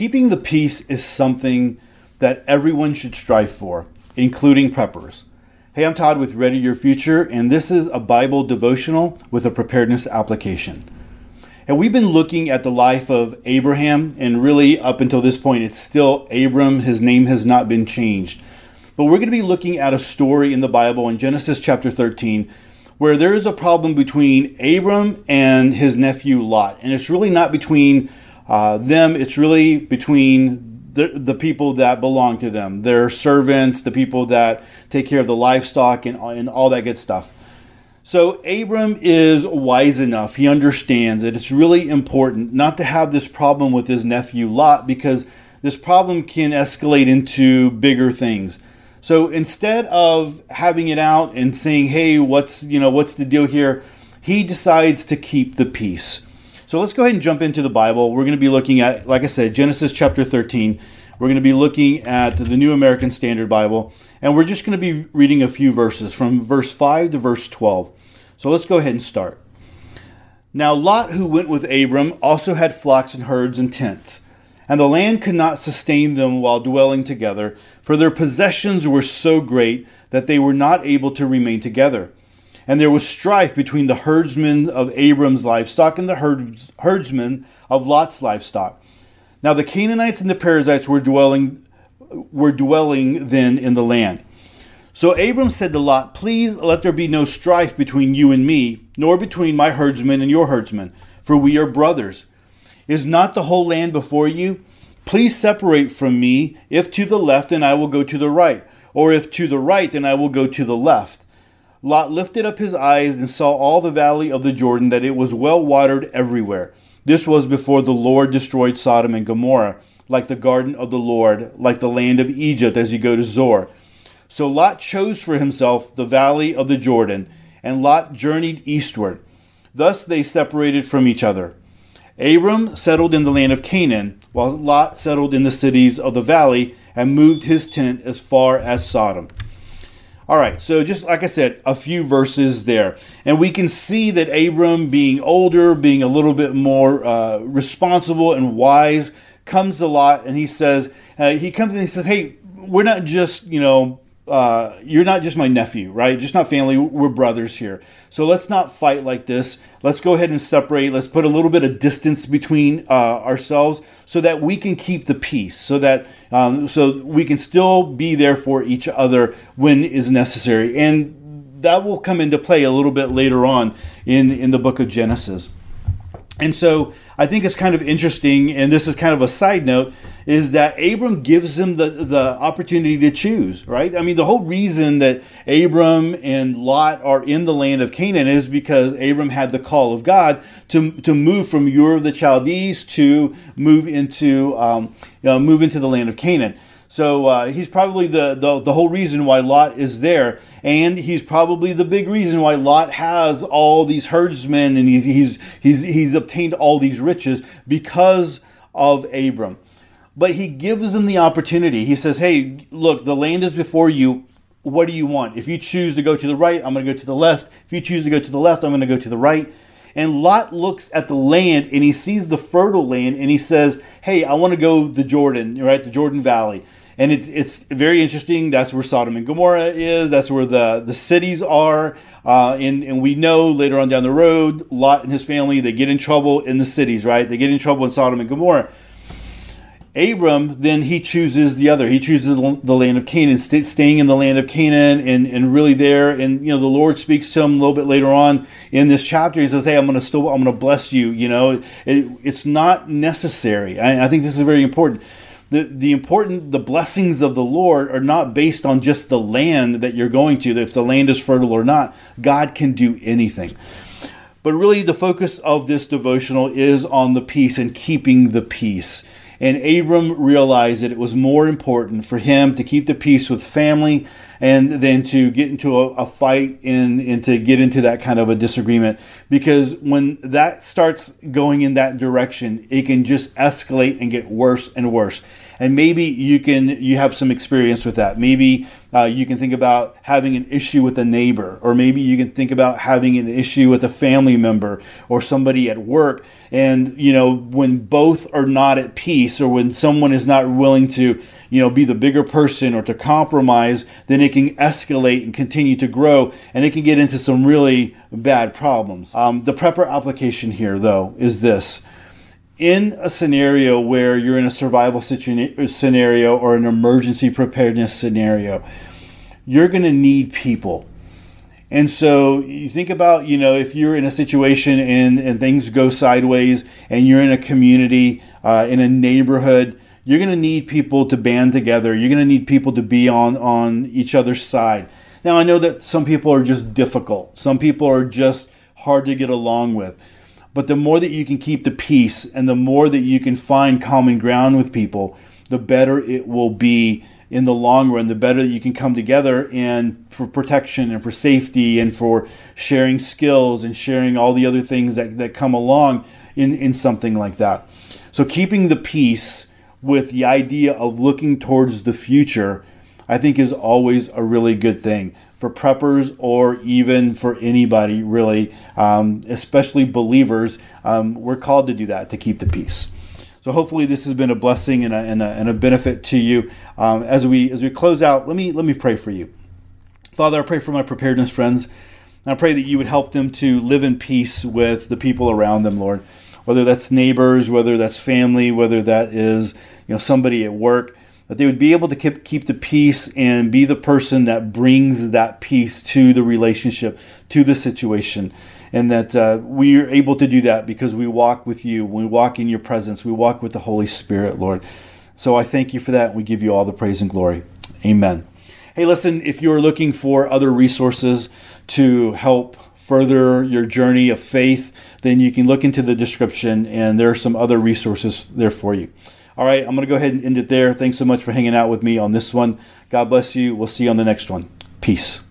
keeping the peace is something that everyone should strive for, including preppers. Hey, I'm Todd with Ready Your Future, and this is a Bible devotional with a preparedness application. And we've been looking at the life of Abraham, and really up until this point, it's still Abram. His name has not been changed. But we're going to be looking at a story in the Bible in Genesis chapter 13 where there is a problem between Abram and his nephew Lot. And it's really not between uh, them, it's really between the, the people that belong to them, their servants, the people that take care of the livestock, and, and all that good stuff. So Abram is wise enough. He understands that it's really important not to have this problem with his nephew Lot because this problem can escalate into bigger things. So instead of having it out and saying, "Hey, what's you know what's the deal here?" he decides to keep the peace. So let's go ahead and jump into the Bible. We're going to be looking at, like I said, Genesis chapter 13. We're going to be looking at the New American Standard Bible, and we're just going to be reading a few verses from verse 5 to verse 12. So let's go ahead and start. Now Lot, who went with Abram, also had flocks and herds and tents and the land could not sustain them while dwelling together, for their possessions were so great that they were not able to remain together. And there was strife between the herdsmen of Abram's livestock and the herds, herdsmen of Lot's livestock. Now the Canaanites and the Perizzites were dwelling were dwelling then in the land. So Abram said to Lot, Please let there be no strife between you and me, nor between my herdsmen and your herdsmen, for we are brothers. Is not the whole land before you? Please separate from me. If to the left, then I will go to the right. Or if to the right, then I will go to the left. Lot lifted up his eyes and saw all the valley of the Jordan, that it was well watered everywhere. This was before the Lord destroyed Sodom and Gomorrah, like the garden of the Lord, like the land of Egypt as you go to Zoar. So Lot chose for himself the valley of the Jordan, and Lot journeyed eastward. Thus they separated from each other. Abram settled in the land of Canaan, while Lot settled in the cities of the valley and moved his tent as far as Sodom. All right, so just like I said, a few verses there. And we can see that Abram, being older, being a little bit more uh, responsible and wise, comes a Lot and he says, uh, he comes and he says, hey, we're not just, you know, uh, you're not just my nephew, right? Just not family. We're brothers here. So let's not fight like this. Let's go ahead and separate. Let's put a little bit of distance between uh, ourselves so that we can keep the peace, so that um, so we can still be there for each other when is necessary. And that will come into play a little bit later on in in the book of Genesis. And so I think it's kind of interesting, and this is kind of a side note, is that Abram gives him the, the opportunity to choose, right? I mean, the whole reason that Abram and Lot are in the land of Canaan is because Abram had the call of God to, to move from Ur of the Chaldees to move into um, you know, move into the land of Canaan. So uh, he's probably the, the, the whole reason why Lot is there, and he's probably the big reason why Lot has all these herdsmen and he's he's he's he's obtained all these riches because of Abram. But he gives them the opportunity. He says, "Hey, look, the land is before you. What do you want? If you choose to go to the right, I'm going to go to the left. If you choose to go to the left, I'm going to go to the right." And Lot looks at the land and he sees the fertile land and he says, Hey, I want to go the Jordan, right? The Jordan Valley and it's it's very interesting. That's where Sodom and Gomorrah is. That's where the the cities are. Uh, and and we know later on down the road, Lot and his family they get in trouble in the cities, right? They get in trouble in Sodom and Gomorrah. Abram then he chooses the other. He chooses the land of Canaan, staying in the land of Canaan, and, and really there. And you know the Lord speaks to him a little bit later on in this chapter. He says, "Hey, I'm going to still I'm going to bless you." You know, it, it's not necessary. I, I think this is very important the, the important the blessings of the lord are not based on just the land that you're going to if the land is fertile or not god can do anything but really the focus of this devotional is on the peace and keeping the peace and abram realized that it was more important for him to keep the peace with family and then to get into a, a fight and, and to get into that kind of a disagreement. Because when that starts going in that direction, it can just escalate and get worse and worse. And maybe you can you have some experience with that. Maybe uh, you can think about having an issue with a neighbor, or maybe you can think about having an issue with a family member or somebody at work. And you know when both are not at peace, or when someone is not willing to you know, be the bigger person or to compromise, then it can escalate and continue to grow and it can get into some really bad problems. Um, the prepper application here, though, is this. In a scenario where you're in a survival situ- scenario or an emergency preparedness scenario, you're going to need people. And so you think about, you know, if you're in a situation and, and things go sideways and you're in a community, uh, in a neighborhood, you're going to need people to band together. You're going to need people to be on, on each other's side. Now, I know that some people are just difficult, some people are just hard to get along with. But the more that you can keep the peace and the more that you can find common ground with people, the better it will be in the long run, the better that you can come together and for protection and for safety and for sharing skills and sharing all the other things that, that come along in, in something like that. So keeping the peace with the idea of looking towards the future, I think is always a really good thing for preppers or even for anybody really, um, especially believers. Um, we're called to do that to keep the peace. So hopefully this has been a blessing and a, and a, and a benefit to you. Um, as we as we close out, let me let me pray for you, Father. I pray for my preparedness friends. I pray that you would help them to live in peace with the people around them, Lord whether that's neighbors, whether that's family, whether that is you know somebody at work, that they would be able to keep, keep the peace and be the person that brings that peace to the relationship, to the situation. And that uh, we are able to do that because we walk with you, we walk in your presence, we walk with the Holy Spirit, Lord. So I thank you for that. We give you all the praise and glory. Amen. Hey, listen, if you're looking for other resources to help further your journey of faith, then you can look into the description and there are some other resources there for you. All right, I'm going to go ahead and end it there. Thanks so much for hanging out with me on this one. God bless you. We'll see you on the next one. Peace.